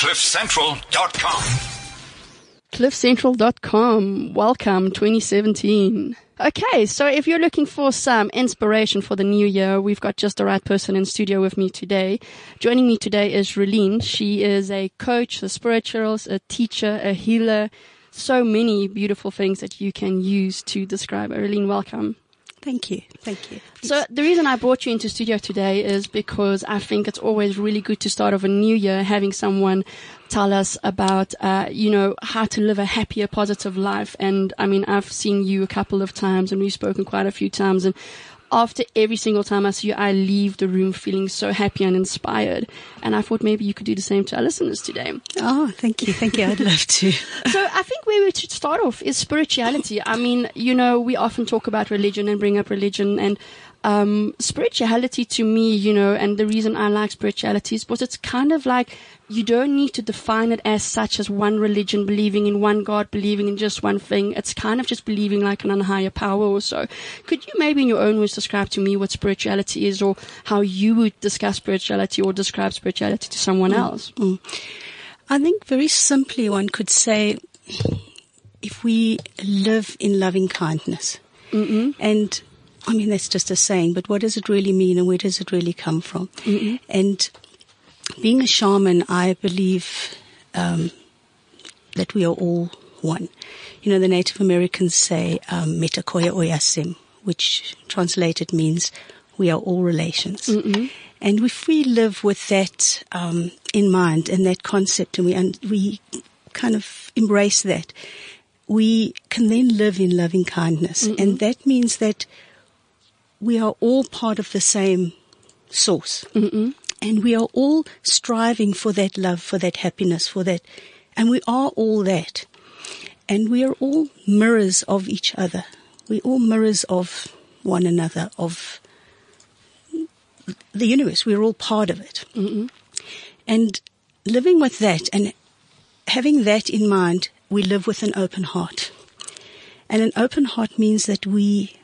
CliffCentral.com. cliffcentral.com. Welcome 2017. Okay, so if you're looking for some inspiration for the new year, we've got just the right person in studio with me today. Joining me today is Relene. She is a coach, a spiritualist, a teacher, a healer. So many beautiful things that you can use to describe. Relene, welcome. Thank you. Thank you. So the reason I brought you into studio today is because I think it's always really good to start off a new year having someone tell us about, uh, you know, how to live a happier, positive life. And I mean, I've seen you a couple of times and we've spoken quite a few times and after every single time I see you, I leave the room feeling so happy and inspired. And I thought maybe you could do the same to our listeners today. Oh, thank you. Thank you. I'd love to. So I think where we should start off is spirituality. I mean, you know, we often talk about religion and bring up religion and um, spirituality to me, you know, and the reason I like spirituality is because it's kind of like you don't need to define it as such as one religion, believing in one God, believing in just one thing. It's kind of just believing like in a higher power or so. Could you maybe in your own words describe to me what spirituality is or how you would discuss spirituality or describe spirituality to someone mm. else? Mm. I think very simply one could say if we live in loving kindness mm-hmm. and I mean, that's just a saying, but what does it really mean and where does it really come from? And being a shaman, I believe um, that we are all one. You know, the Native Americans say um, Mitakuye Oyasin, which translated means we are all relations. And if we live with that um, in mind and that concept, and we and we kind of embrace that, we can then live in loving kindness, and that means that we are all part of the same source. And we are all striving for that love, for that happiness, for that. And we are all that. And we are all mirrors of each other. We're all mirrors of one another, of the universe. We're all part of it. And living with that and having that in mind, we live with an open heart. And an open heart means that we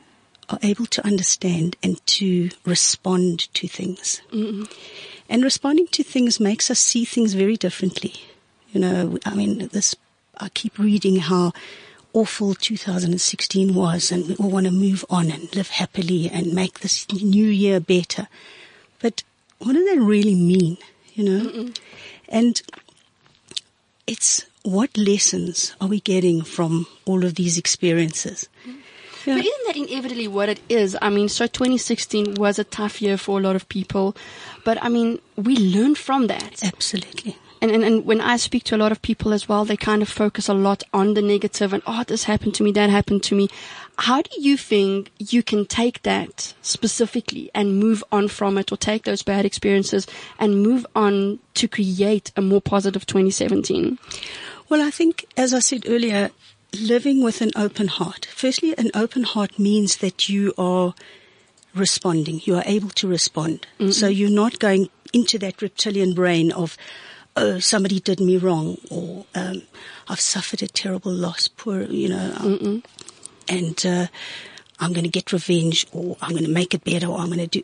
are able to understand and to respond to things. Mm-hmm. And responding to things makes us see things very differently. You know, I mean, this, I keep reading how awful 2016 was and we all want to move on and live happily and make this new year better. But what does that really mean? You know? And it's what lessons are we getting from all of these experiences? Mm-hmm. But isn't that inevitably what it is? I mean, so 2016 was a tough year for a lot of people, but I mean, we learned from that. Absolutely. And, and, and when I speak to a lot of people as well, they kind of focus a lot on the negative and, oh, this happened to me, that happened to me. How do you think you can take that specifically and move on from it or take those bad experiences and move on to create a more positive 2017? Well, I think, as I said earlier, living with an open heart. Firstly, an open heart means that you are responding. You are able to respond. So you're not going into that reptilian brain of, oh, somebody did me wrong or, um, I've suffered a terrible loss. Poor, you know, um, and, uh, I'm going to get revenge or I'm going to make it better or I'm going to do.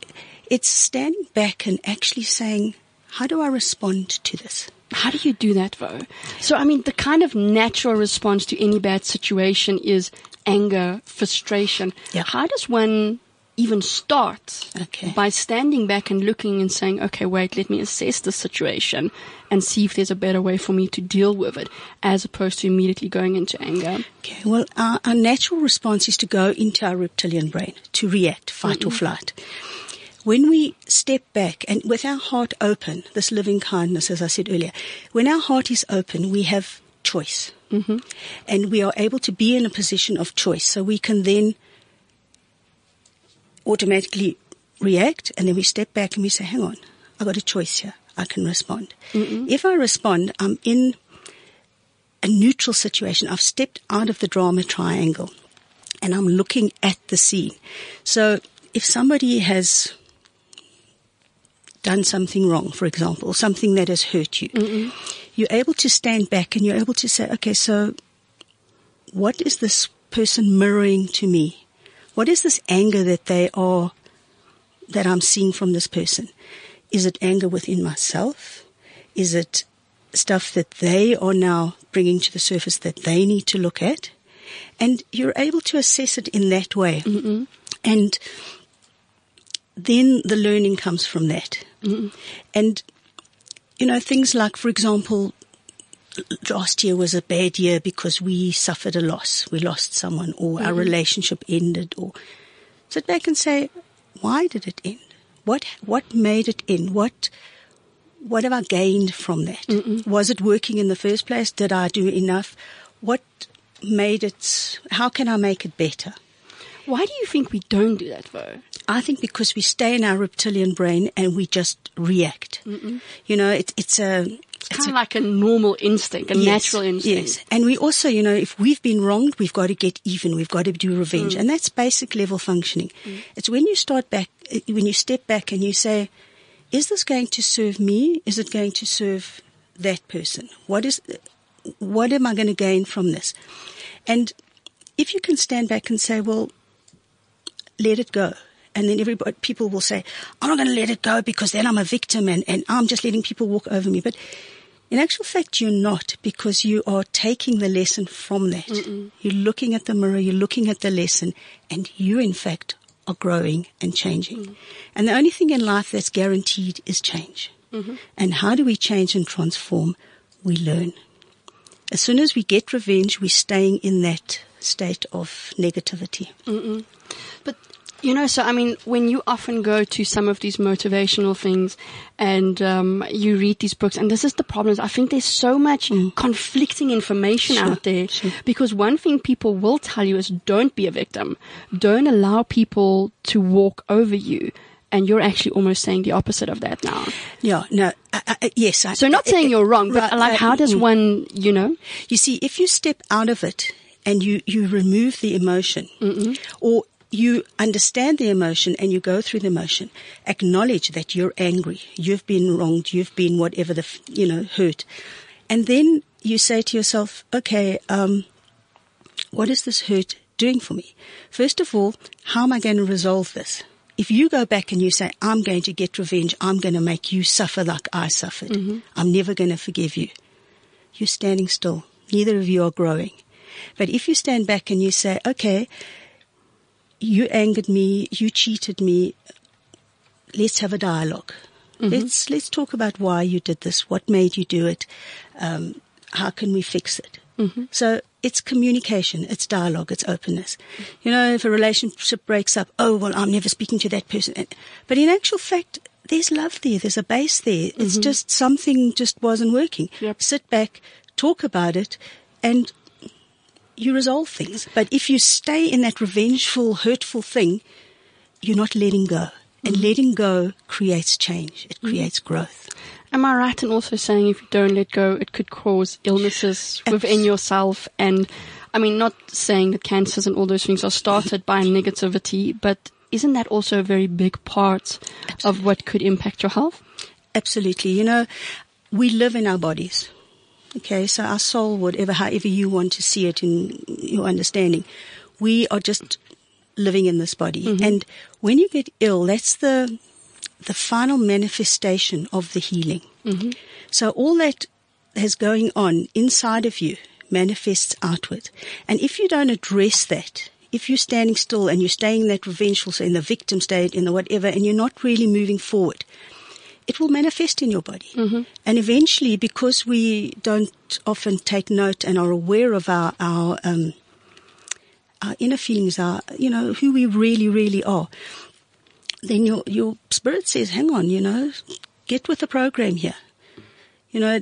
It's standing back and actually saying, how do I respond to this? How do you do that though? So, I mean, the kind of natural response to any bad situation is anger, frustration. Yeah. How does one even start? Okay. By standing back and looking and saying, okay, wait, let me assess the situation and see if there's a better way for me to deal with it as opposed to immediately going into anger. Okay, well, our, our natural response is to go into our reptilian brain, to react, fight or flight. When we step back and with our heart open, this living kindness, as I said earlier, when our heart is open, we have choice. Mm-hmm. And we are able to be in a position of choice. So we can then automatically react and then we step back and we say, hang on, I've got a choice here. I can respond. If I respond, I'm in a neutral situation. I've stepped out of the drama triangle and I'm looking at the scene. So if somebody has done something wrong, for example, something that has hurt you, you're able to stand back and you're able to say, okay, so what is this person mirroring to me? What is this anger that they are, that I'm seeing from this person? Is it anger within myself? Is it stuff that they are now bringing to the surface that they need to look at. And you're able to assess it in that way. Mm-hmm. And then the learning comes from that. Mm-hmm. And, you know, things like, for example, last year was a bad year because we suffered a loss. We lost someone or our relationship ended or sit back and say, why did it end? What, what made it end? What, what have I gained from that? Was it working in the first place? Did I do enough? What made it, how can I make it better? Why do you think we don't do that though? I think because we stay in our reptilian brain and we just react. You know, it, it's a, Kind of like a normal instinct, a Yes, natural instinct. Yes. And we also, you know, if we've been wronged, we've got to get even. We've got to do revenge. And that's basic level functioning. It's when you start back, uh, when you step back and you say, is this going to serve me? Is it going to serve that person? What is, what am I going to gain from this? And if you can stand back and say, well, let it go. And then everybody, people will say, I'm not going to let it go because then I'm a victim and, and I'm just letting people walk over me. But in actual fact, you're not because you are taking the lesson from that. You're looking at the mirror, you're looking at the lesson, and you, in fact, are growing and changing. Mm-hmm. And the only thing in life that's guaranteed is change. Mm-hmm. And how do we change and transform? We learn. As soon as we get revenge, we're staying in that state of negativity. But you know, so I mean, when you often go to some of these motivational things, and um, you read these books, and this is the problem. is I think there's so much conflicting information Sure, out there. sure. Because one thing people will tell you is, don't be a victim. Don't allow people to walk over you. And you're actually almost saying the opposite of that now. Yeah, no, I, I, yes. I, So not saying you're wrong, but Right, like, how does mm. one, you know? You see, if you step out of it and you, you remove the emotion or you understand the emotion and you go through the emotion, acknowledge that you're angry, you've been wronged, you've been whatever the, you know, hurt. And then you say to yourself, okay, um, what is this hurt doing for me? First of all, how am I going to resolve this? If you go back and you say, I'm going to get revenge, I'm going to make you suffer like I suffered. I'm never going to forgive you you're standing still. Neither of you are growing. But if you stand back and you say, okay, you angered me, you cheated me, let's have a dialog mm-hmm. Let's, let's talk about why you did this. What made you do it? Um, how can we fix it? Mm-hmm. So it's communication, it's dialogue, it's openness. You know, if a relationship breaks up, oh, well, I'm never speaking to that person. But in actual fact, there's love there, there's a base there. It's mm-hmm. just something just wasn't working. Yep. Sit back, talk about it, and you resolve things. But if you stay in that revengeful, hurtful thing, you're not letting go. And mm-hmm. letting go creates change. It mm-hmm. creates growth. Am I right in also saying if you don't let go, it could cause illnesses within yourself? And I mean, not saying that cancers and all those things are started by negativity, but isn't that also a very big part of what could impact your health? Absolutely. You know, we live in our bodies. Okay, so our soul, whatever, however you want to see it in your understanding, we are just living in this body. Mm-hmm. And when you get ill, that's the the final manifestation of the healing. Mm-hmm. So all that is going on inside of you manifests outward. And if you don't address that, if you're standing still and you're staying in that revengeful, so in the victim state, in the whatever, and you're not really moving forward, it will manifest in your body. And eventually, because we don't often take note and are aware of our, our, um, our inner feelings, our, you know, who we really, really are, then your, your spirit says, hang on, you know, get with the program here. You know,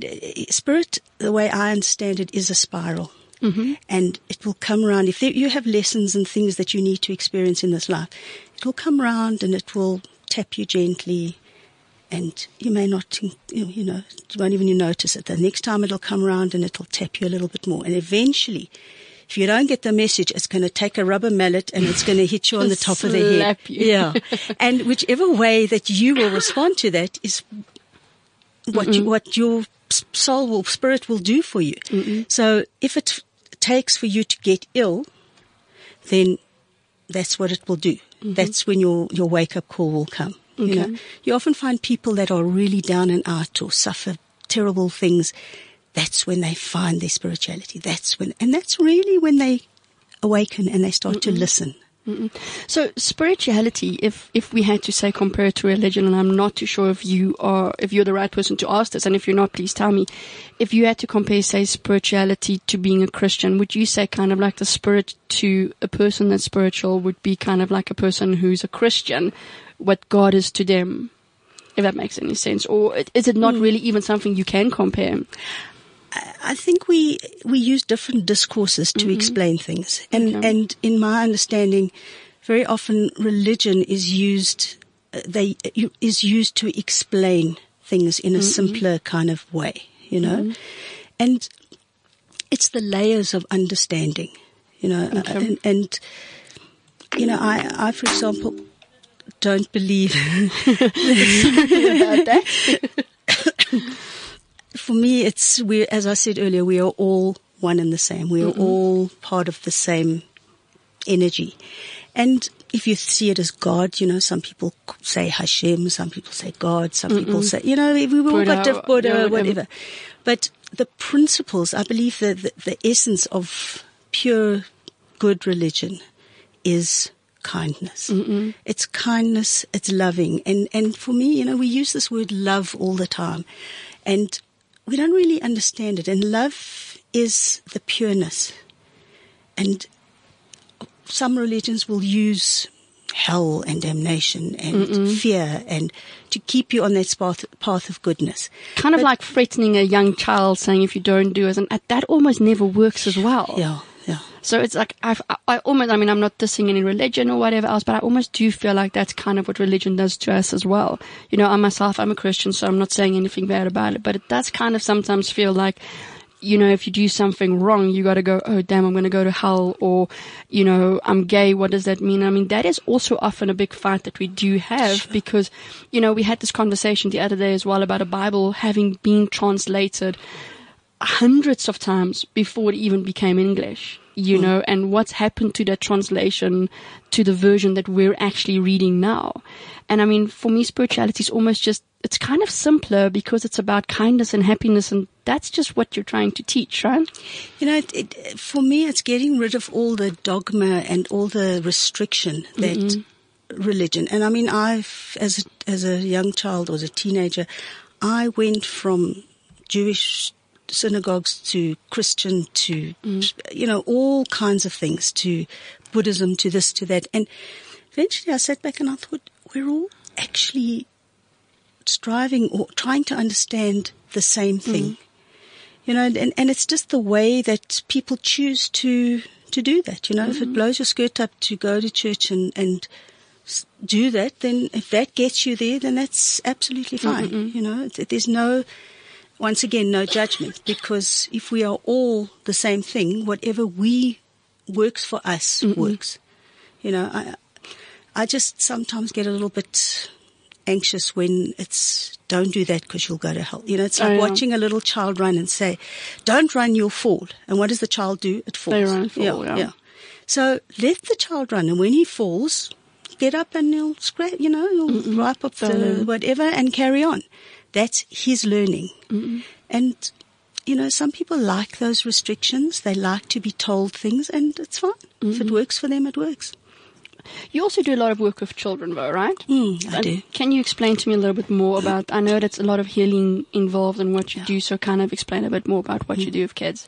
spirit, the way I understand it, is a spiral. And it will come around. If there, you have lessons and things that you need to experience in this life, it will come around and it will tap you gently. And you may not, you know, you won't even notice it. The next time it'll come around and it'll tap you a little bit more. And eventually, if you don't get the message, it's going to take a rubber mallet and it's going to hit you on the top of the head. you. Yeah. and whichever way that you will respond to that is what you, what your soul will, spirit will do for you. So if it takes for you to get ill, then that's what it will do. That's when your, your wake up call will come. You know, you often find people that are really down and out or suffer terrible things, that's when they find their spirituality. That's when, and that's really when they awaken and they start to listen. So spirituality, if if we had to say compare it to religion, and I'm not too sure if you are if you're the right person to ask this, and if you're not, please tell me. If you had to compare, say, spirituality to being a Christian, would you say kind of like the spirit to a person that's spiritual would be kind of like a person who's a Christian, what God is to them? If that makes any sense, or is it not hmm. really even something you can compare? I think we we use different discourses to mm-hmm. explain things, and Okay. and in my understanding, very often religion is used uh, they is used to explain things in a mm-hmm. simpler kind of way, you know, mm-hmm. and it's the layers of understanding, you know, Okay. and, and you know, I I for example don't believe about that. for me, it's we. As I said earlier, we are all one and the same. We are all part of the same energy, and if you see it as God, you know, some people say Hashem, some people say God, some people say, you know, we we all got Buddha, different Buddha, yeah, whatever. whatever. But the principles, I believe, that the, the essence of pure good religion is kindness. It's kindness, it's loving. And, and for me, you know, we use this word love all the time and we don't really understand it. And love is the pureness. And some religions will use hell and damnation and fear and to keep you on that path, path of goodness. kind of But- like threatening a young child, saying if you don't do it, and that almost never works as well. Yeah, yeah. So it's like I've, I, I almost, I mean, I'm not dissing any religion or whatever else, but I almost do feel like that's kind of what religion does to us as well. You know, I myself, I'm a Christian, so I'm not saying anything bad about it, but it does kind of sometimes feel like, you know, if you do something wrong, you got to go, oh damn, I'm going to go to hell, or, you know, I'm gay. What does that mean? I mean, that is also often a big fight that we do have because, you know, we had this conversation the other day as well about a Bible having been translated hundreds of times before it even became English, you hmm. know, and what's happened to that translation to the version that we're actually reading now. And I mean, for me, spirituality is almost just, it's kind of simpler because it's about kindness and happiness and that's just what you're trying to teach, right? You know, it, it, for me, it's getting rid of all the dogma and all the restriction that mm-hmm. religion. And I mean, I've as a, as a young child or as a teenager, I went from Jewish synagogues to Christian to mm. you know all kinds of things to Buddhism to this to that, and eventually I sat back and I thought we're all actually striving or trying to understand the same mm. thing. You know, and, and it's just the way that people choose to to do that. You know, if it mm-hmm. blows your skirt up to go to church and and do that, then if that gets you there, then that's absolutely fine. You know, there's no once again no judgment because if we are all the same thing, whatever we works for us works. You know, I I just sometimes get a little bit anxious when it's don't do that because you'll go to hell. You know, it's Oh, like yeah. watching a little child run and say, "Don't run, you'll fall." And what does the child do? It falls. They run fall, yeah. So let the child run, and when he falls, get up and he'll scrape. You know, he'll wipe up the whatever and carry on. That's his learning. And you know, some people like those restrictions. They like to be told things, and it's fine. If it works for them, it works. You also do a lot of work with children, though, right? Mm, I And do. Can you explain to me a little bit more about? I know that's a lot of healing involved in what you do, so kind of explain a bit more about what you do with kids.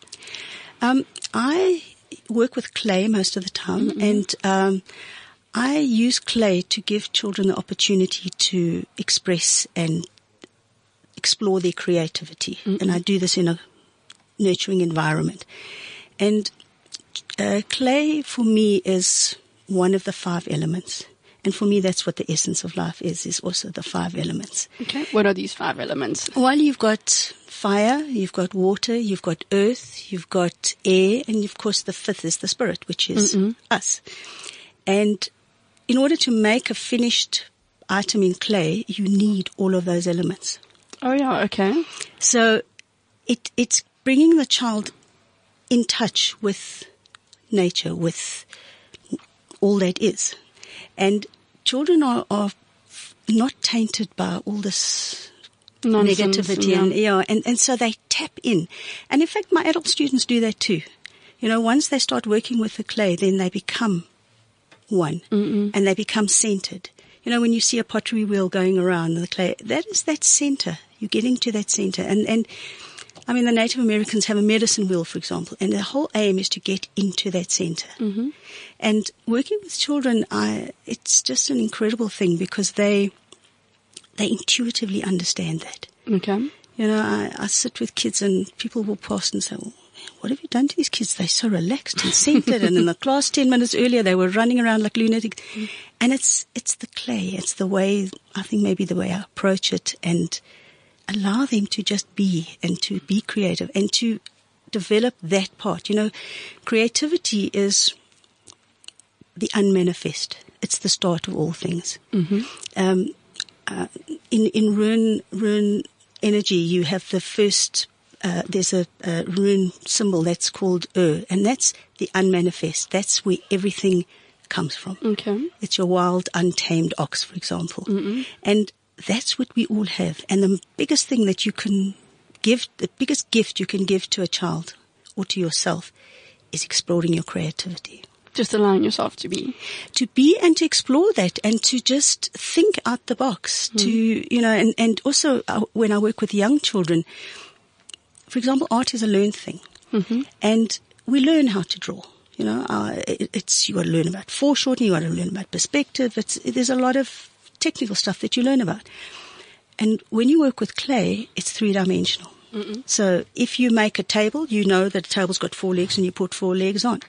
Um, I work with clay most of the time, and um, I use clay to give children the opportunity to express and explore their creativity. And I do this in a nurturing environment. And uh, clay for me is one of the five elements. And for me, that's what the essence of life is, is also the five elements. Okay. What are these five elements? Well, you've got fire, you've got water, you've got earth, you've got air, and of course the fifth is the spirit, which is us. And in order to make a finished item in clay, you need all of those elements. Oh yeah. Okay. So it, it's bringing the child in touch with nature, with all that is. And children are, are not tainted by all this Nonsense, negativity yeah. and yeah, and, and so they tap in. And in fact, my adult students do that too. You know, once they start working with the clay, then they become one and they become centered. You know, when you see a pottery wheel going around the clay, that is that center. You're getting to that center. And, and I mean, the Native Americans have a medicine wheel, for example, and the whole aim is to get into that center. Mm-hmm. And working with children, I, it's just an incredible thing because they, they intuitively understand that. Okay. You know, I, I sit with kids and people will past and say, well, what have you done to these kids? They're so relaxed and centered. and in the class 10 minutes earlier, they were running around like lunatics. Mm. And it's, it's the clay. It's the way, I think maybe the way I approach it and allow them to just be and to be creative and to develop that part. You know, creativity is the unmanifest. It's the start of all things. Um, uh, in in rune rune energy, you have the first. Uh, there's a, a rune symbol that's called Ur, and that's the unmanifest. That's where everything comes from. Okay. It's your wild, untamed ox, for example, and that's what we all have. And the biggest thing that you can give, the biggest gift you can give to a child or to yourself, is exploring your creativity. Just allowing yourself to be. to be and to explore that and to just think out the box to you know and and also uh, when i work with young children for example art is a learned thing. And we learn how to draw you know uh, it, it's you got to learn about foreshortening you got to learn about perspective. It's there's a lot of technical stuff that you learn about and when you work with clay it's three dimensional so if you make a table you know that a table's got four legs and you put four legs on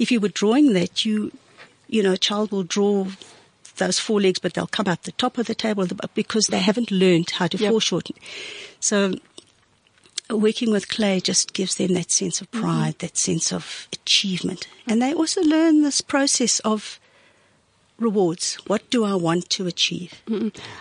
if you were drawing that, you, you know, a child will draw those four legs, but they'll come out the top of the table because they haven't learned how to Yep. foreshorten. So working with clay just gives them that sense of mm-hmm. pride, that sense of achievement. And they also learn this process of rewards. What do I want to achieve?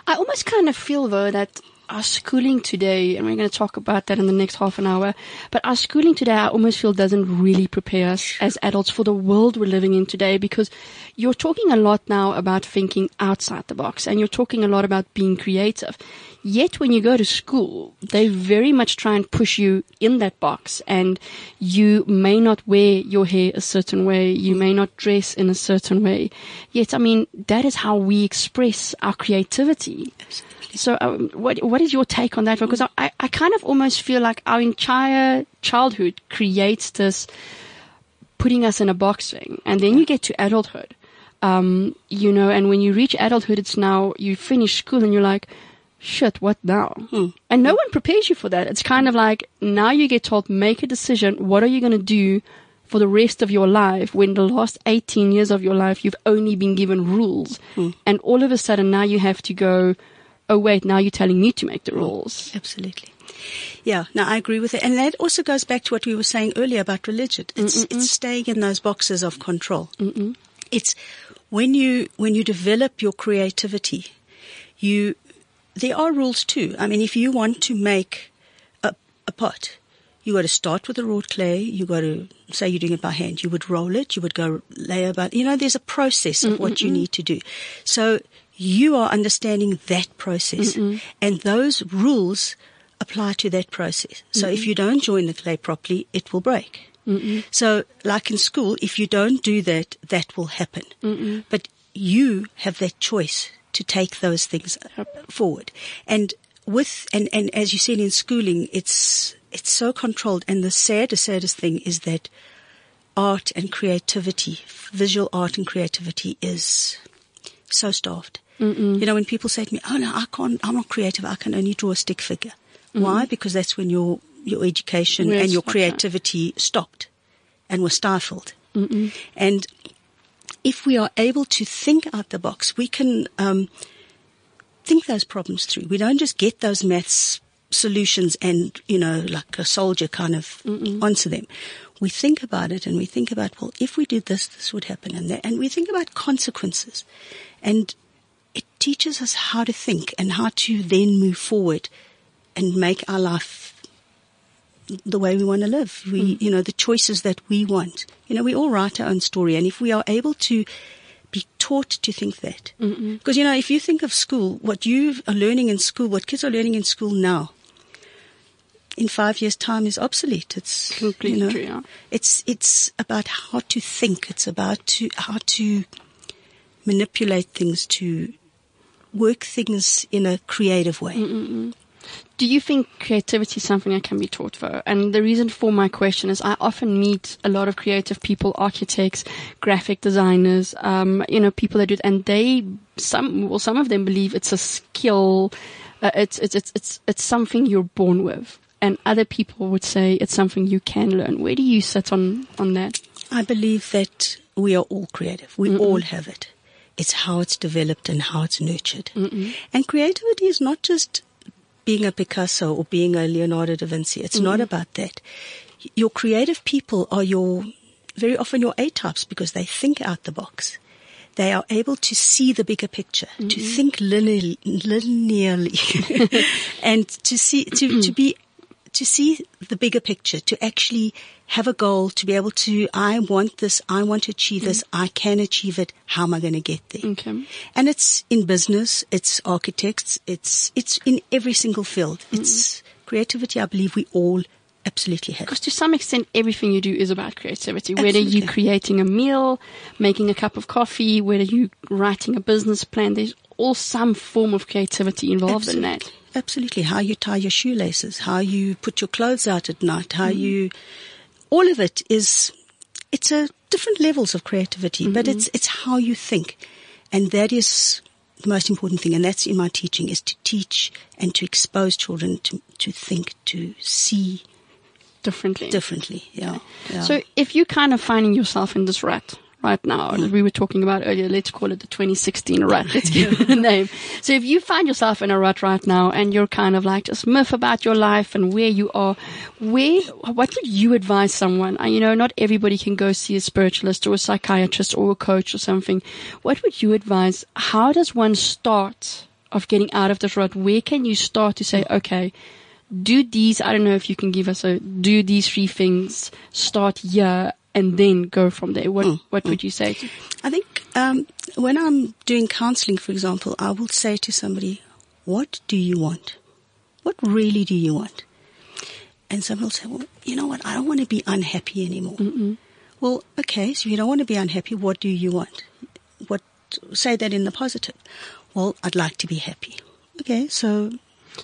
I almost kind of feel though that our schooling today, and we're going to talk about that in the next half an hour, but our schooling today, I almost feel doesn't really prepare us as adults for the world we're living in today because you're talking a lot now about thinking outside the box and you're talking a lot about being creative. Yet when you go to school, they very much try and push you in that box and you may not wear your hair a certain way. You may not dress in a certain way. Yet, I mean, that is how we express our creativity. So, um, what what is your take on that? Mm. Because I, I kind of almost feel like our entire childhood creates this putting us in a box thing, and then you get to adulthood, um, you know, and when you reach adulthood, it's now you finish school and you're like, shit, what now? Hmm. And no one prepares you for that. It's kind of like now you get told, make a decision. What are you going to do? For the rest of your life, when the last 18 years of your life, you've only been given rules. Hmm. And all of a sudden now you have to go, oh wait, now you're telling me to make the rules. Absolutely. Yeah, no, I agree with it. And that also goes back to what we were saying earlier about religion. It's, it's staying in those boxes of control. It's when you, when you develop your creativity, you, there are rules too. I mean, if you want to make a, a pot, you got to start with the raw clay. You got to say you're doing it by hand. You would roll it. You would go layer by, you know, there's a process of what you need to do. So you are understanding that process and those rules apply to that process. So if you don't join the clay properly, it will break. So like in school, if you don't do that, that will happen. But you have that choice to take those things forward. And with, and, and as you said in schooling, it's, it's so controlled. And the saddest, saddest thing is that art and creativity, visual art and creativity is so starved. You know, when people say to me, "Oh no, I can't. I'm not creative. I can only draw a stick figure." Why? Because that's when your your education and your creativity stopped and was stifled. And if we are able to think out the box, we can um, think those problems through. We don't just get those maths solutions and, you know, like a soldier kind of answer them. We think about it and we think about, well, if we did this, this would happen and that. And we think about consequences. And teaches us how to think and how to then move forward and make our life the way we want to live. We, hmm. you know, the choices that we want. You know, we all write our own story. And if we are able to be taught to think that. Because, you know, if you think of school, what you are learning in school, what kids are learning in school now, in five years' time is obsolete. It's Completely you know, true, yeah. It's it's about how to think. It's about to how to manipulate things to work things in a creative way. Mm, mm, mm. Do you think creativity is something that can be taught though? And the reason for my question is I often meet a lot of creative people, architects, graphic designers, um, you know, people that do it, and they, some, well, some of them believe it's a skill, uh, it's, it's, it's, it's, it's something you're born with. And other people would say it's something you can learn. Where do you sit on, on that? I believe that we are all creative. We all have it. It's how it's developed and how it's nurtured. And creativity is not just being a Picasso or being a Leonardo da Vinci. It's not about that. Your creative people are your, very often your A types because they think out the box. They are able to see the bigger picture, to think linearly, linearly and to see, to, to be to see the bigger picture, to actually have a goal, to be able to, I want this, I want to achieve this, mm-hmm. I can achieve it, how am I going to get there? Okay. And it's in business, it's architects, it's, it's in every single field. Mm-hmm. It's creativity, I believe we all absolutely have. Because to some extent, everything you do is about creativity. Whether you're creating a meal, making a cup of coffee, whether you're writing a business plan, there's all some form of creativity involved in that. Absolutely. How you tie your shoelaces, how you put your clothes out at night, how you, all of it is, it's a different levels of creativity, but mm-hmm. it's, it's how you think. And that is the most important thing. And that's in my teaching is to teach and to expose children to, to think, to see Differently. differently. Yeah. yeah. So if you're kind of finding yourself in this rut right now, as we were talking about earlier, let's call it the 2016 rut. Let's give it a name. So if you find yourself in a rut right now and you're kind of like just myth about your life and where you are, where, what would you advise someone? You know, not everybody can go see a spiritualist or a psychiatrist or a coach or something. What would you advise? How does one start of getting out of this rut? Where can you start to say, okay, do these, I don't know if you can give us a, do these three things, start here and then go from there. What, what would you say? To, I think um, when I'm doing counseling, for example, I will say to somebody, "What do you want? What really do you want?" And someone will say, "Well, you know what? I don't want to be unhappy anymore." Well, okay, so you don't want to be unhappy. What do you want? What say that in the positive? Well, I'd like to be happy. Okay, so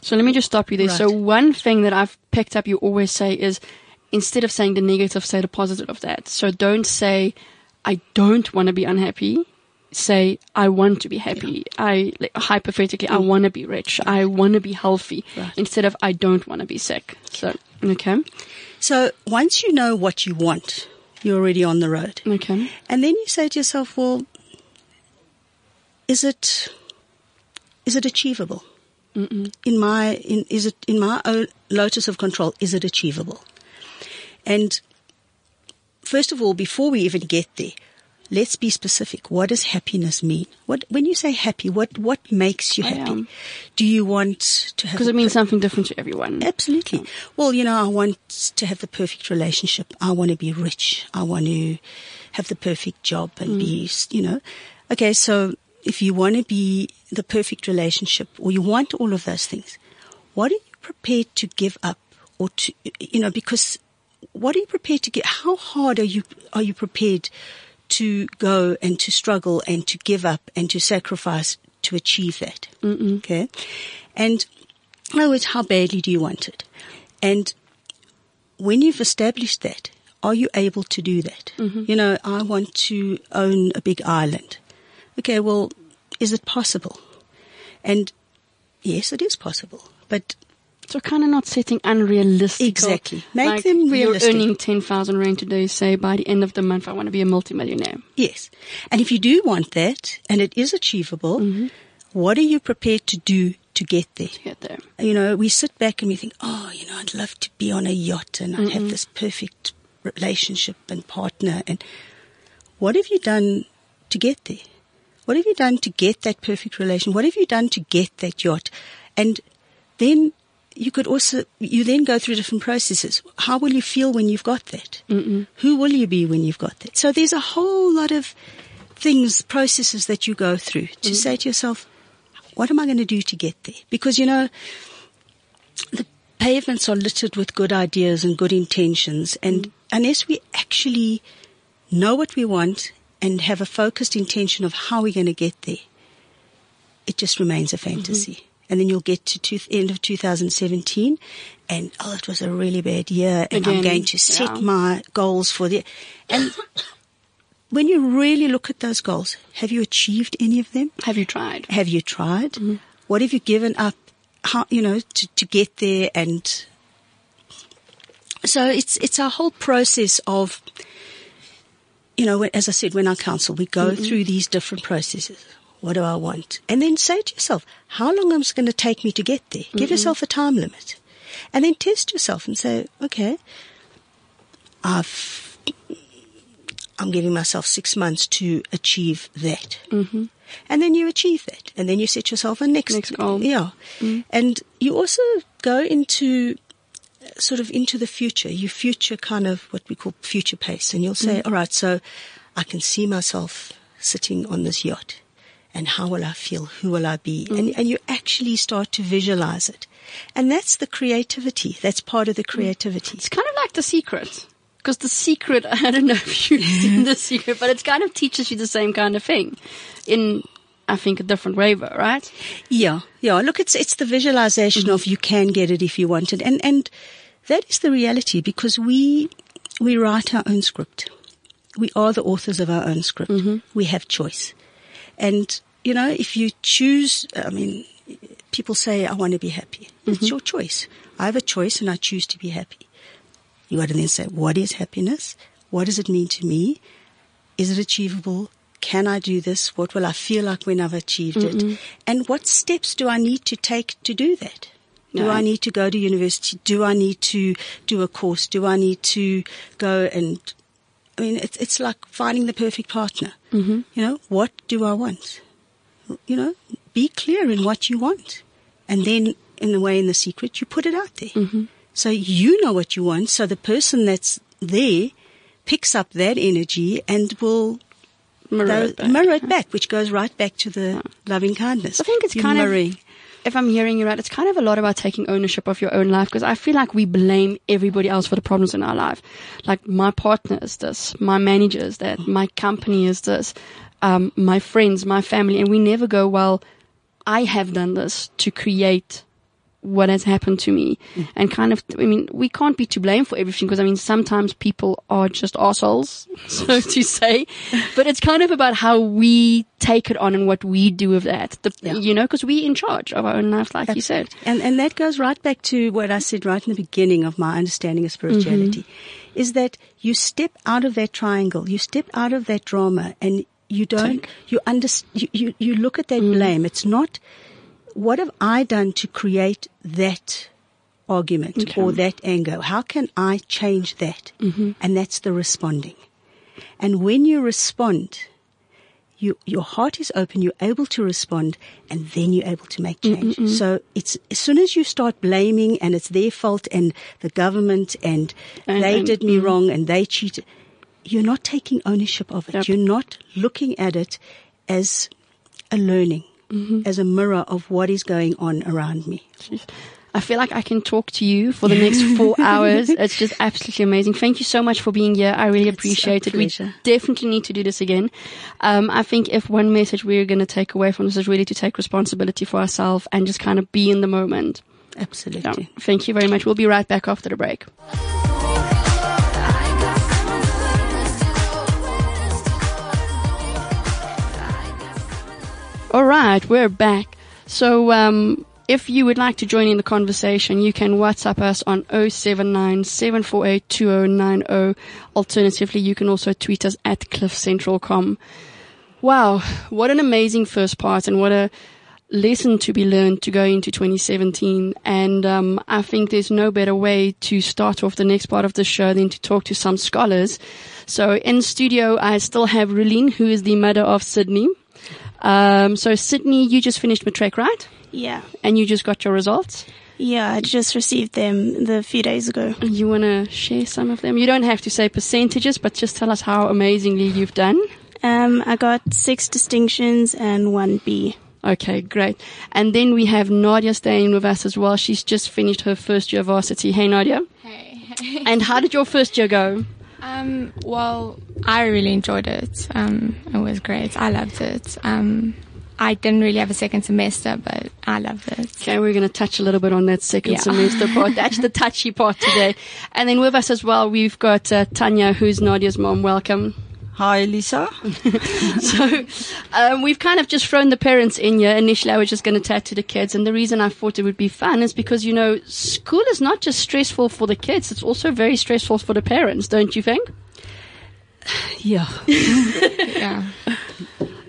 so let me just stop you there. So one thing that I've picked up you always say is instead of saying the negative, say the positive of that. So don't say, I don't want to be unhappy. Say, I want to be happy. I, like, hypothetically, I mm. want to be rich. I want to be healthy. Right. Instead of, I don't want to be sick. So, okay. so once you know what you want, you're already on the road. Okay. And then you say to yourself, well, is it, is it achievable? In my, in, is it, in my own locus of control, is it achievable? And first of all, before we even get there, let's be specific. What does happiness mean? What, when you say happy, what, what makes you happy? Do you want to have Because it means per- something different to everyone. Absolutely. Well, you know, I want to have the perfect relationship. I want to be rich. I want to have the perfect job and be, mm. you know. Okay, so if you want to be the perfect relationship or you want all of those things, what are you prepared to give up or to, you know, because what are you prepared to get? How hard are you, are you prepared to go and to struggle and to give up and to sacrifice to achieve that? Okay. And in other words, how badly do you want it? And when you've established that, are you able to do that? Mm-hmm. You know, I want to own a big island. Okay, well, is it possible? And yes, it is possible. But So kind of not setting unrealistic. Exactly. Make them realistic. You're earning 10,000 rand today, say by the end of the month, I want to be a multimillionaire. yes, and if you do want that and it is achievable, mm-hmm. what are you prepared to do to get there? To Get there. you know, we sit back and we think, oh, you know, I'd love to be on a yacht and I'd have this perfect relationship and partner. And what have you done to get there? What have you done to get that perfect relation? What have you done to get that yacht? And then you could also, you then go through different processes. How will you feel when you've got that? Mm-mm. Who will you be when you've got that? So there's a whole lot of things, processes that you go through to mm-hmm. say to yourself, what am I going to do to get there? Because, you know, the pavements are littered with good ideas and good intentions. And mm-hmm. unless we actually know what we want and have a focused intention of how we're going to get there, it just remains a fantasy. Mm-hmm. And then you'll get to two, end of 2017 and, oh, it was a really bad year and I'm going to set yeah. my goals for the, and when you really look at those goals, have you achieved any of them? Have you tried? Have you tried? Mm-hmm. What have you given up? How, you know, to, to get there and so it's, it's a whole process of, you know, as I said, when I counsel, we go mm-hmm. through these different processes. What do I want? And then say to yourself, how long is it going to take me to get there? Give yourself a time limit. And then test yourself and say, okay, I've, I'm giving myself six months to achieve that. Mm-hmm. And then you achieve that. And then you set yourself a next, Next goal. Yeah. Mm. And you also go into uh, sort of into the future. You future kind of what we call future pace. And you'll say, mm. all right, so I can see myself sitting on this yacht. And how will I feel? Who will I be? Mm. And, and you actually start to visualize it. And that's the creativity. That's part of the mm. creativity. It's kind of like The Secret. Because The Secret, I don't know if you've seen The Secret, but it kind of teaches you the same kind of thing in, I think, a different way, right? Yeah, yeah. Look, it's it's the visualization mm-hmm. of you can get it if you want it, and and that is the reality because we we write our own script. We are the authors of our own script. Mm-hmm. We have choice, and you know if you choose, I mean, people say I want to be happy. It's mm-hmm. your choice. I have a choice, and I choose to be happy. You got to then say, what is happiness? What does it mean to me? Is it achievable? Can I do this? What will I feel like when I've achieved it? Mm-hmm. And what steps do I need to take to do that? Do Right. I need to go to university? Do I need to do a course? Do I need to go and, I mean, it's, it's like finding the perfect partner. Mm-hmm. You know, what do I want? You know, be clear in what you want. And then, in the way, in the secret, you put it out there. Mm-hmm. So you know what you want. So the person that's there picks up that energy and will Mirror go- it back. mirror it back, which goes right back to the loving kindness. I think it's You're kind mirroring. of, if I'm hearing you right, it's kind of a lot about taking ownership of your own life because I feel like we blame everybody else for the problems in our life. Like my partner is this, my manager is that, my company is this, um, my friends, my family, and we never go, well, I have done this to create what has happened to me and kind of i mean we can't be to blame for everything because i mean sometimes people are just assholes so to say but it's kind of about how we take it on and what we do with that the, Yeah. you know because we're in charge of our own life like you said And, and that goes right back to what I said right in the beginning of my understanding of spirituality Mm-hmm. is that you step out of that triangle, you step out of that drama and you don't, Take. you, understand, you, you, you look at that Mm. blame. It's not, what have I done to create that argument Okay. or that anger? How can I change that? Mm-hmm. And that's the responding. And when you respond, you, your heart is open, you're able to respond, and then you're able to make change. So it's as soon as you start blaming and it's their fault and the government and, And- they and- did me wrong and they cheated, you're not taking ownership of it. Yep. You're not looking at it as a learning, as a mirror of what is going on around me. i feel like i can talk to you for the next four hours it's just absolutely amazing thank you so much for being here i really It's appreciate it we definitely need to do this again um, i think if one message we're going to take away from this is really to take responsibility for ourselves and just kind of be in the moment Absolutely. Yeah. Thank you very much. We'll be right back after the break. All right, we're back. So, um, if you would like to join in the conversation, you can WhatsApp us on 079 748 2090. Alternatively, you can also tweet us at cliffcentral.com. Wow, what an amazing first part and what a lesson to be learned to go into 2017. And um, I think there's no better way to start off the next part of the show than to talk to some scholars. So in studio, I still have Rulene, who is the mother of Sydney. Um, so Sydney, you just finished matric, right? Yeah. And you just got your results. Yeah, I just received them the few days ago. You want to share some of them? You don't have to say percentages, but just tell us how amazingly you've done. Um, I got six distinctions and one B. Okay, great. And then we have Nadia staying with us as well. She's just finished her first year varsity. Hey, Nadia. Hey. And how did your first year go? Um, well, I really enjoyed it. Um, it was great. I loved it. Um, I didn't really have a second semester, but I loved it. Okay, we're going to touch a little bit on that second Yeah. semester part. That's the touchy part today. And then with us as well, we've got uh, Tanya, who's Nadia's mom. Welcome. Hi, Lisa. So um, we've kind of just thrown the parents in here. Initially, I was just going to chat to the kids, and the reason I thought it would be fun is because you know school is not just stressful for the kids; it's also very stressful for the parents, don't you think? Yeah. Yeah.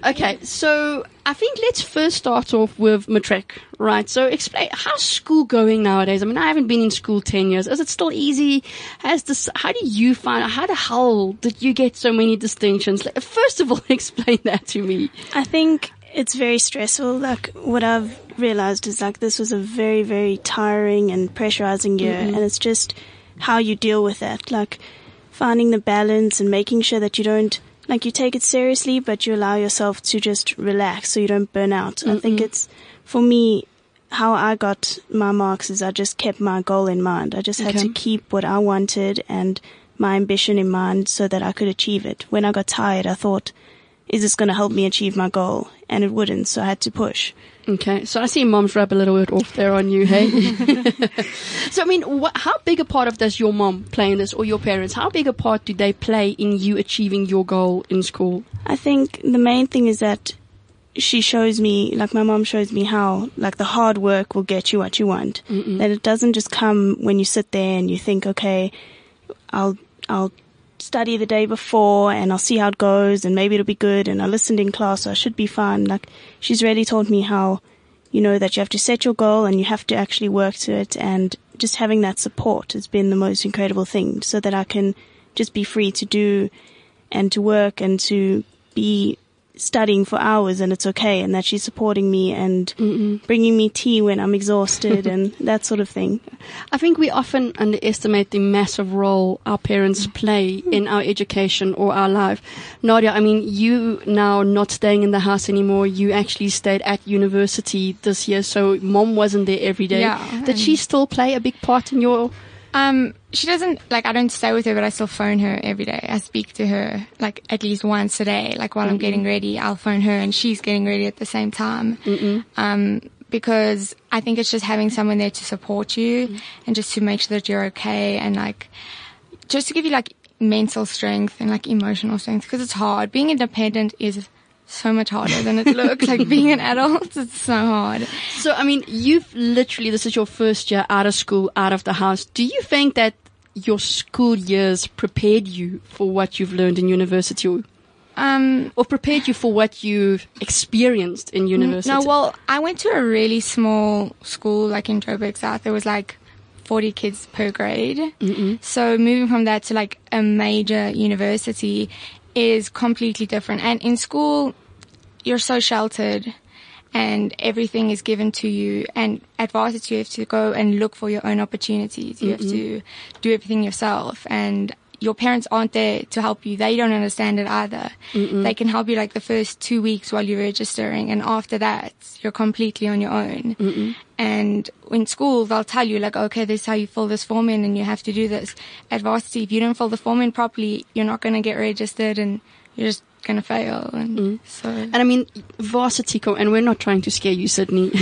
Okay, so I think let's first start off with matric, right? So explain how's school going nowadays? I mean, I haven't been in school ten years. Is it still easy? Has this? How do you find? How the hell did you get so many distinctions? Like, first of all, explain that to me. I think it's very stressful. Like what I've realized is like this was a very, very tiring and pressurizing year, mm-hmm. and it's just how you deal with that. Like finding the balance and making sure that you don't like you take it seriously, but you allow yourself to just relax so you don't burn out. I think mm-hmm. it's for me. How I got my marks is I just kept my goal in mind. I just had Okay. to keep what I wanted and my ambition in mind so that I could achieve it. When I got tired, I thought, is this going to help me achieve my goal? And it wouldn't, so I had to push. Okay, so I see mom's rub a little bit off there on you, hey? so, I mean, how big a part of does your mom play in this, or your parents? How big a part do they play in you achieving your goal in school? I think the main thing is that she shows me, like my mom shows me how, like the hard work will get you what you want. That it doesn't just come when you sit there and you think, okay, I'll, I'll study the day before and I'll see how it goes and maybe it'll be good and I listened in class so I should be fine. Like she's really taught me how, you know, that you have to set your goal and you have to actually work to it and just having that support has been the most incredible thing so that I can just be free to do and to work and to be studying for hours and it's okay and that she's supporting me and bringing me tea when I'm exhausted and that sort of thing. I think we often underestimate the massive role our parents play in our education or our life. Nadia, I mean, you now not staying in the house anymore. You actually stayed at university this year, so mom wasn't there every day. Yeah, Did she still play a big part in your? Um, she doesn't like I don't stay with her, but I still phone her every day. I speak to her like at least once a day. Like while I'm getting ready, I'll phone her, and she's getting ready at the same time. Um, because I think it's just having someone there to support you and just to make sure that you're okay and like just to give you like mental strength and like emotional strength because it's hard. Being independent is so much harder than it looks. like being an adult, it's so hard. So, I mean, you've literally, this is your first year out of school, out of the house. Do you think that your school years prepared you for what you've learned in university or, Um, or prepared you for what you've experienced in university? No, well, I went to a really small school, like in Joburg South. There was like 40 kids per grade. So moving from that to like a major university is completely different. And in school, you're so sheltered and everything is given to you. And at varsity, you have to go and look for your own opportunities. You have mm-hmm. to do everything yourself. And your parents aren't there to help you. They don't understand it either. They can help you like the first two weeks while you're registering. And after that, you're completely on your own. And in school, they'll tell you like, okay, this is how you fill this form in and you have to do this. At varsity, if you don't fill the form in properly, you're not going to get registered and you're just going to fail. And mm. so. And I mean, varsity, co- and we're not trying to scare you, Sydney.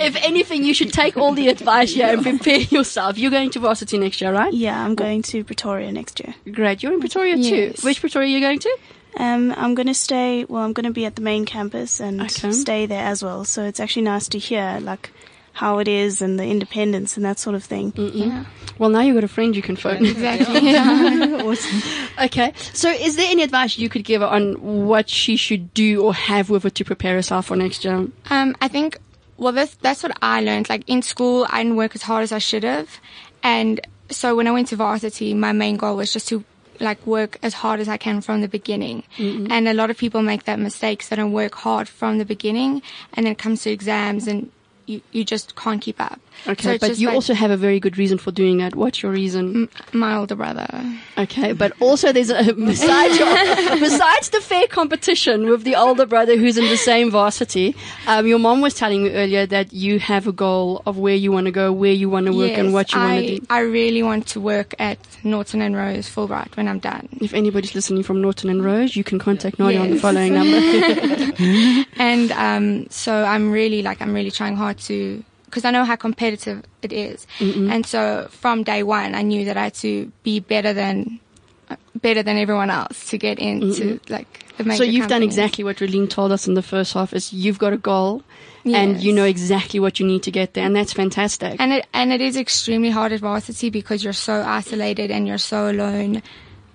if anything, you should take all the advice here and prepare yourself. You're going to varsity next year, right? Yeah, I'm going to Pretoria next year. Great. You're in Pretoria too. Yes. Which Pretoria are you going to? Um, I'm going to stay, well, I'm going to be at the main campus and Okay. stay there as well. So it's actually nice to hear, like, how it is and the independence and that sort of thing. Yeah. Well, now you've got a friend you can phone. Exactly. Yeah. Okay. So, is there any advice you could give her on what she should do or have with her to prepare herself for next year? Um, I think, well, that's, that's what I learned. Like in school, I didn't work as hard as I should have. And so when I went to varsity, my main goal was just to like work as hard as I can from the beginning. Mm-hmm. And a lot of people make that mistake. So they don't work hard from the beginning and then it comes to exams and you, you just can't keep up. Okay, So but you like- also have a very good reason for doing that. What's your reason? My older brother. Okay, but also there's a besides your, besides the fair competition with the older brother who's in the same varsity. Um, your mom was telling me earlier that you have a goal of where you want to go, where you want to work, and what you want to do. I really want to work at Norton and Rose Fulbright when I'm done. If anybody's listening from Norton and Rose, you can contact Nadia on the following number. And um, so I'm really like I'm really trying hard to because I know how competitive it is. Mm-hmm. And so from day one, I knew that I had to be better than better than everyone else to get into mm-hmm. like the major so you've done exactly what Relene told us in the first half: is you've got a goal, and you know exactly what you need to get there, and that's fantastic. And it and it is extremely hard at varsity because you're so isolated and you're so alone.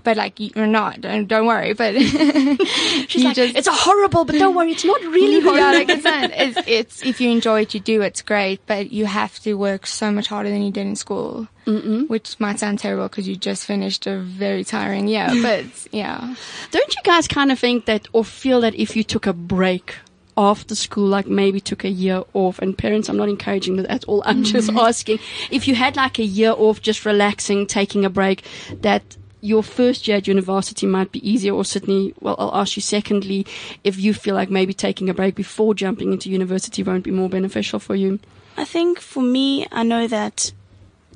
But like you're not, don't, don't worry. But She's like, just- it's a horrible, but don't worry, it's not really horrible. yeah, like it's not. It's, it's if you enjoy it, you do. It's great, but you have to work so much harder than you did in school, Mm-mm. which might sound terrible because you just finished a very tiring year. But yeah, Don't you guys kind of think that or feel that if you took a break after school, like maybe took a year off, and parents, I'm not encouraging that at all, I'm just mm-hmm. asking, if you had like a year off, just relaxing, taking a break, that your first year at university might be easier, or Sydney, well, I'll ask you secondly, if you feel like maybe taking a break before jumping into university won't be more beneficial for you. I think for me, I know that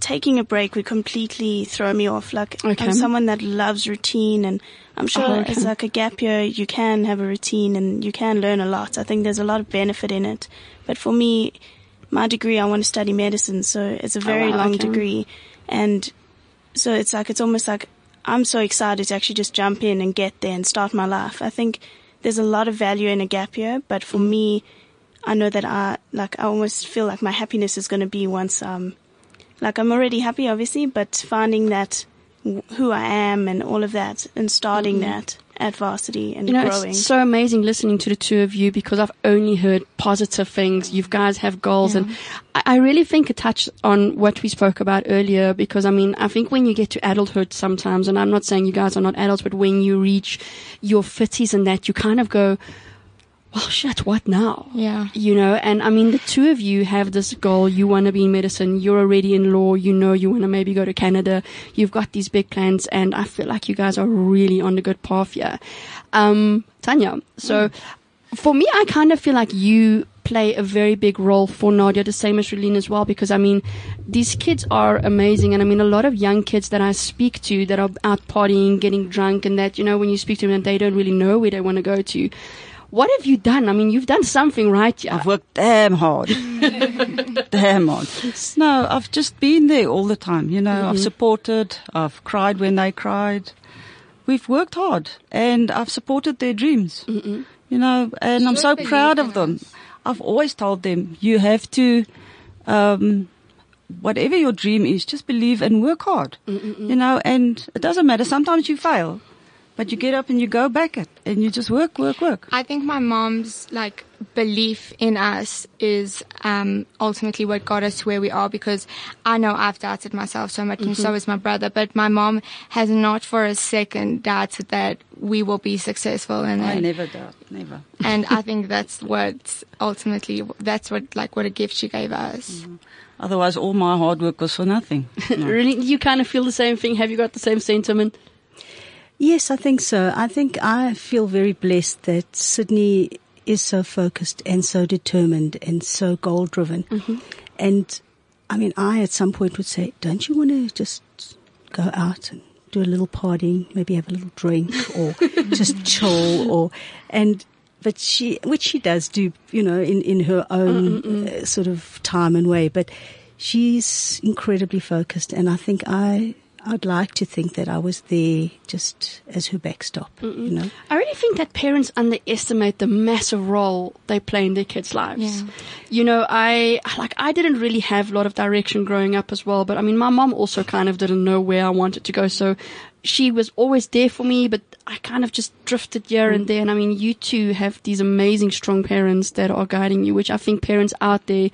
taking a break would completely throw me off. Like Okay. I'm someone that loves routine, and I'm sure Oh, okay. as like a gap year, you can have a routine and you can learn a lot. I think there's a lot of benefit in it. But for me, my degree, I want to study medicine, so it's a oh, very wow, long okay. degree, and so it's like it's almost like I'm so excited to actually just jump in and get there and start my life. I think there's a lot of value in a gap year, but for me, I know that I like I almost feel like my happiness is going to be once um like I'm already happy obviously, but finding that who I am and all of that and starting that at varsity and You know, growing. it's so amazing listening to the two of you because I've only heard positive things. You guys have goals, and I, I really think it touched on what we spoke about earlier. Because I mean, I think when you get to adulthood, sometimes, and I'm not saying you guys are not adults, but when you reach your fifties and that, you kind of go, "Well, shit, what now?" yeah. you know and i mean the two of you have this goal you want to be in medicine you're already in law you know you want to maybe go to canada you've got these big plans and i feel like you guys are really on the good path here um tanya so for me i kind of feel like you play a very big role for Nadia, the same as Relene as well, because I mean, these kids are amazing. And I mean, a lot of young kids that I speak to that are out partying, getting drunk and that, you know, when you speak to them they don't really know where they want to go to. What have you done? I mean, you've done something right. Yeah. I've worked damn hard. damn hard. No, I've just been there all the time. You know, I've supported, I've cried when they cried. We've worked hard and I've supported their dreams. You know, and I'm so proud of them. I've always told them, you have to, um, whatever your dream is, just believe and work hard. You know, and it doesn't matter. Sometimes you fail, but you get up and you go back it and you just work, work, work. I think my mom's like belief in us is um, ultimately what got us to where we are because I know I've doubted myself so much and so has my brother, but my mom has not for a second doubted that we will be successful and I that- never doubt, never. and I think that's what ultimately that's what like what a gift she gave us. Otherwise, all my hard work was for nothing. No. Really, you kind of feel the same thing. Have you got the same sentiment? Yes, I think so. I think I feel very blessed that Sydney is so focused and so determined and so goal driven. And I mean, I at some point would say, don't you want to just go out and do a little partying, maybe have a little drink or just chill or, and, but she, which she does do, you know, in, in her own uh, sort of time and way, but she's incredibly focused and I think I, I'd like to think that I was there just as her backstop, you know. I really think that parents underestimate the massive role they play in their kids' lives. Yeah. You know, I like I didn't really have a lot of direction growing up as well, but I mean, my mom also kind of didn't know where I wanted to go, so she was always there for me, but I kind of just drifted here and mm. there. And I mean, you two have these amazing, strong parents that are guiding you, which I think parents out there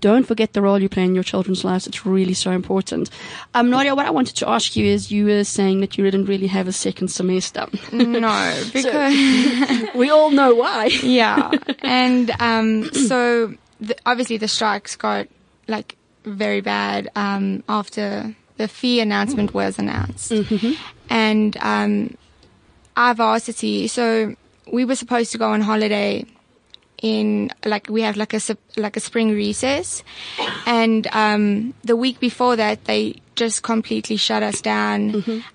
don't forget the role you play in your children's lives. It's really so important. Um, Nadia, what I wanted to ask you is you were saying that you didn't really have a second semester. no, because we all know why. yeah, and um, so the, obviously the strikes got like very bad um, after the fee announcement was announced. And um, our varsity, so we were supposed to go on holiday in like we have like a like a spring recess, and um, the week before that they just completely shut us down.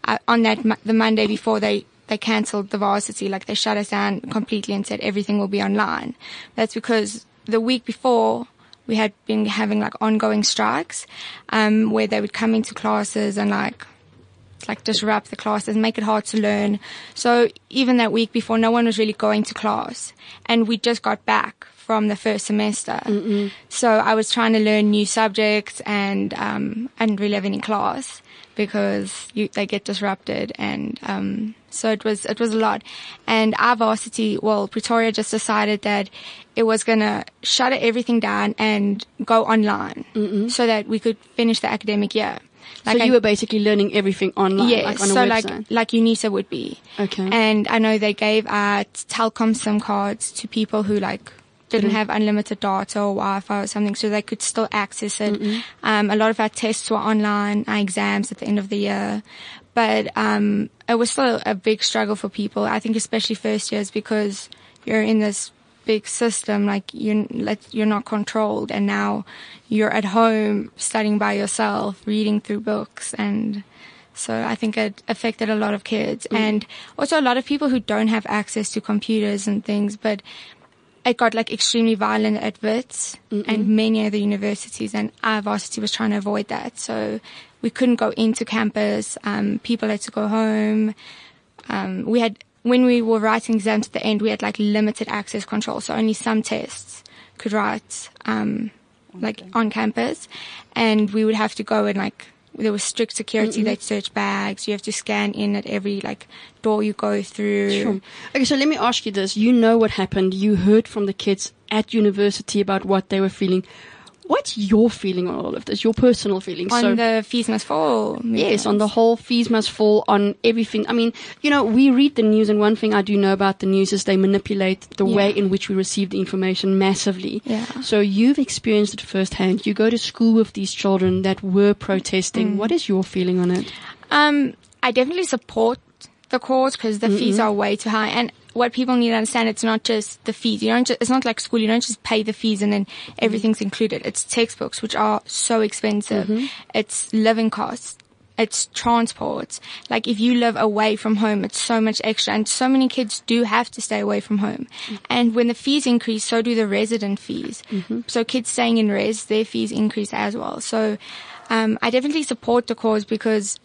Uh, on that the Monday before they they cancelled the varsity, like they shut us down completely and said everything will be online. That's because the week before we had been having like ongoing strikes, um, where they would come into classes and like like disrupt the classes, make it hard to learn. So even that week before, no one was really going to class, and we just got back from the first semester. So I was trying to learn new subjects, and um, I didn't really have any class because you, they get disrupted, and um, so it was it was a lot. And our varsity, well, Pretoria just decided that it was gonna shut everything down and go online, so that we could finish the academic year. So I- you were basically learning everything online, Yes, like on so like like UNISA would be. Okay. And I know they gave out Telkom SIM cards to people who like didn't have unlimited data or Wi-Fi or something, so they could still access it. Um, a lot of our tests were online, our exams at the end of the year, but um, it was still a big struggle for people. I think especially first years because you're in this big system, like you're like you're not controlled, and now you're at home studying by yourself, reading through books, and so I think it affected a lot of kids, and also a lot of people who don't have access to computers and things, but. It got like extremely violent at Wits and many other universities, and our varsity was trying to avoid that. So we couldn't go into campus. Um, people had to go home um, we had when we were writing exams at the end, we had like limited access control, so only some tests could write um, like on campus, and we would have to go and like there was strict security. They'd search bags. You have to scan in at every like door you go through. Sure. Okay, so let me ask you this. You know what happened. You heard from the kids at university about what they were feeling. What's your feeling on all of this? Your personal feelings? On so, the fees must fall. Yes, on the whole, fees must fall on everything. I mean, you know, we read the news, and one thing I do know about the news is they manipulate the way in which we receive the information massively. Yeah. So you've experienced it firsthand. You go to school with these children that were protesting. Mm. What is your feeling on it? Um, I definitely support the cause because the fees are way too high. And what people need to understand, it's not just the fees. You don't. Just, it's not like school. You don't just pay the fees and then everything's included. It's textbooks, which are so expensive. Mm-hmm. It's living costs. It's transport. Like if you live away from home, it's so much extra. And so many kids do have to stay away from home. Mm-hmm. And when the fees increase, so do the resident fees. Mm-hmm. So kids staying in res, their fees increase as well. So, um, I definitely support the cause because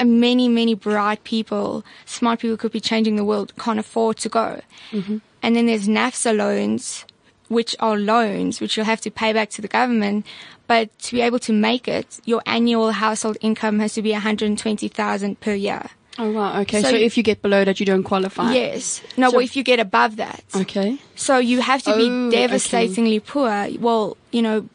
many, many bright people, smart people could be changing the world, can't afford to go. Mm-hmm. And then there's NSFAS loans, which are loans, which you'll have to pay back to the government. But to be able to make it, your annual household income has to be 120,000 per year. Oh wow. Okay. So, So- if you get below that, you don't qualify. Yes. No, So- well, if you get above that. Okay. So you have to Oh, be okay. devastatingly poor. Well, you know,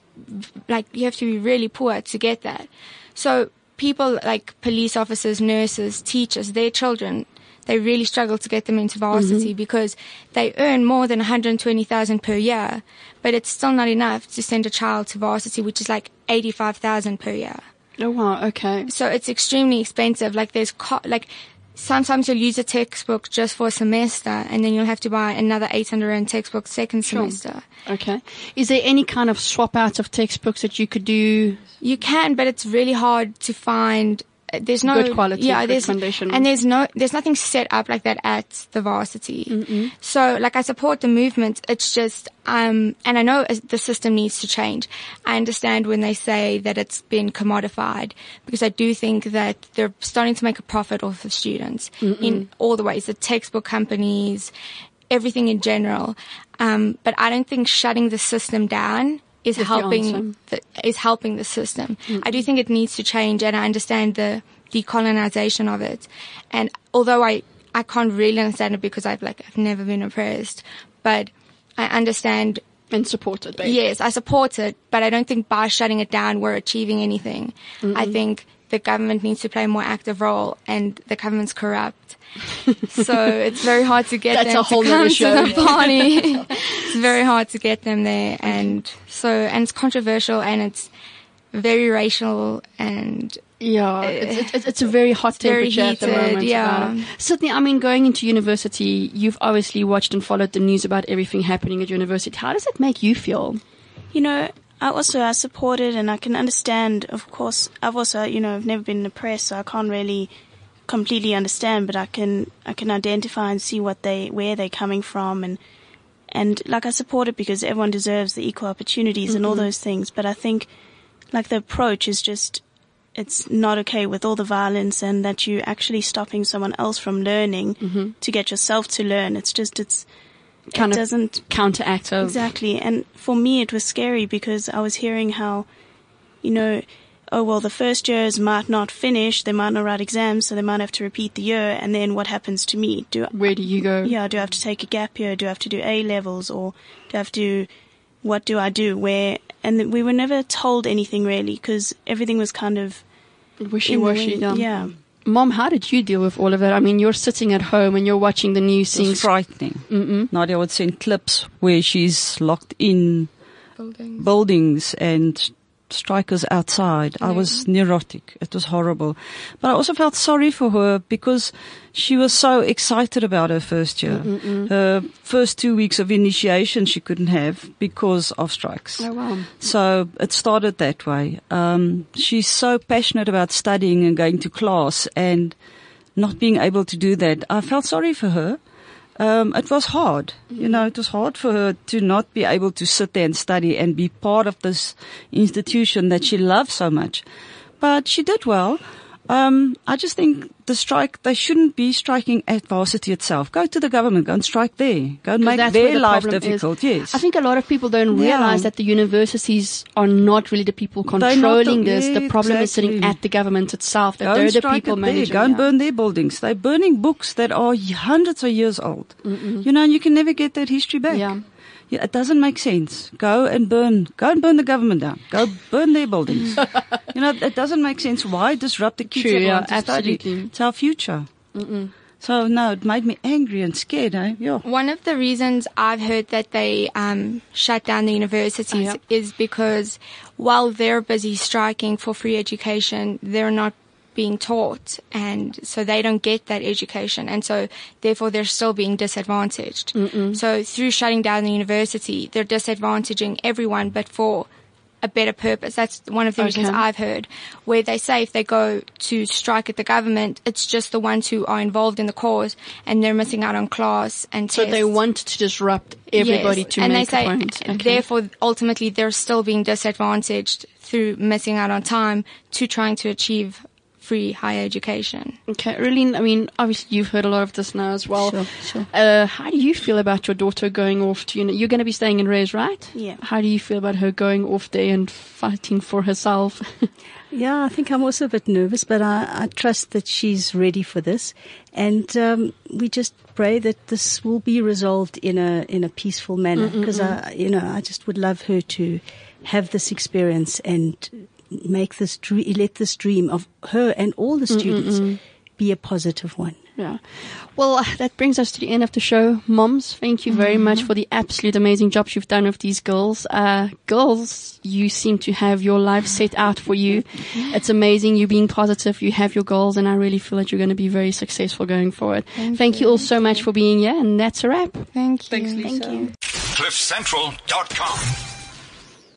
like you have to be really poor to get that. So people like police officers, nurses, teachers, their children, they really struggle to get them into varsity mm-hmm. because they earn more than 120,000 per year, but it's still not enough to send a child to varsity, which is like 85,000 per year. Oh wow. Okay. So it's extremely expensive. Like there's co- like sometimes you'll use a textbook just for a semester and then you'll have to buy another 800 rand textbook second semester. Okay. Is there any kind of swap out of textbooks that you could do? You can, but it's really hard to find. Uh, There's no Good quality, yeah. good there's condition. and there's no there's nothing set up like that at the varsity. So like I support the movement. It's just um and I know uh, the system needs to change. I understand when they say that it's been commodified because I do think that they're starting to make a profit off of students in all the ways. The textbook companies, everything in general. Um, but I don't think shutting the system down is helping the, is helping the system. Mm. I do think it needs to change, and I understand the decolonization of it. And although I I can't really understand it because I've like I've never been oppressed, but I understand. And support it, basically. Yes, I support it, but I don't think by shutting it down we're achieving anything. I think the government needs to play a more active role, and the government's corrupt. So it's very hard to get That's them a whole to come show. to the party. it's very hard to get them there, and so and it's controversial, and it's very racial and Yeah, eh, it's, it's, it's a very hot very temperature at the moment. yeah. about. Sydney, I mean, going into university, you've obviously watched and followed the news about everything happening at university. How does that make you feel? You know, I also I support it and I can understand. Of course, I've also you know I've never been in the press, so I can't really completely understand. But I can I can identify and see what they where they're coming from and and like I support it because everyone deserves the equal opportunities and all mm-hmm. those things. But I think like the approach is just it's not okay with all the violence and that you're actually stopping someone else from learning mm-hmm. to get yourself to learn. It's just it's Kind it of doesn't Counteract of Exactly. And for me, it was scary because I was hearing how, you know, oh, well, the first years might not finish. They might not write exams, so they might have to repeat the year. And then what happens to me? Do where do you go? yeah, do I have to take a gap year? Do I have to do A levels or do I have to, what do I do? Where, and we were never told anything really because everything was kind of wishy washy. Yeah. yeah. Mom, how did you deal with all of that? I mean, you're sitting at home and you're watching the news, It seeing was frightening. Mm-mm. Nadia would send clips where she's locked in buildings. buildings and strikers outside. I was neurotic. It was horrible. But I also felt sorry for her because she was so excited about her first year. Mm, mm, mm. Her first two weeks of initiation she couldn't have because of strikes. Oh wow. So it started that way. Um, she's so passionate about studying and going to class and not being able to do that. I felt sorry for her. Um, it was hard. You know, it was hard for her to not be able to sit there and study and be part of this institution that she loved so much. But she did well. Um, I just think the strike, they shouldn't be striking at varsity itself. Go to the government, go and strike there. Go and make their the life problem is. difficult. Yes. I think a lot of people don't Yeah. realize that the universities are not really the people controlling the- this. The problem is sitting at the government itself. That Go they're the people managing. Go and yeah. burn their buildings. They're burning books that are hundreds of years old. You know, and you can never get that history back. Yeah. Yeah, it doesn't make sense. Go and burn. Go and burn the government down. Go burn their buildings. you know, it doesn't make sense. Why disrupt the kids True, yeah, want to study? It's our future. So no, it made me angry and scared. Eh? Yeah. One of the reasons I've heard that they um, shut down the universities Oh, yeah. is because while they're busy striking for free education, they're not being taught, and so they don't get that education, and so therefore they're still being disadvantaged. So through shutting down the university, they're disadvantaging everyone, but for a better purpose. That's one of the reasons I've heard, where they say if they go to strike at the government, it's just the ones who are involved in the cause, and they're missing out on class and So tests. they want to disrupt everybody Yes. to and make they say, a point. Okay. Therefore, ultimately, they're still being disadvantaged through missing out on time to trying to achieve free higher education. Okay, Relene, I mean, obviously you've heard a lot of this now as well. Sure, sure. Uh, how do you feel about your daughter going off to, you know, you're going to be staying in res, right? Yeah. How do you feel about her going off there and fighting for herself? Yeah, I think I'm also a bit nervous, but I, I trust that she's ready for this, and um, we just pray that this will be resolved in a in a peaceful manner. Because I, you know, I just would love her to have this experience and make this dream, let this dream of her and all the students be a positive one. Yeah. Well, uh, that brings us to the end of the show. Moms, thank you very much for the absolute amazing jobs you've done with these girls. Uh, girls, you seem to have your life set out for you. It's amazing. You being positive. You have your goals and I really feel that you're going to be very successful going forward. Thank, you all so much for being here and that's a wrap. Thank you. Thanks, Lisa. Thank you. CliffCentral.com.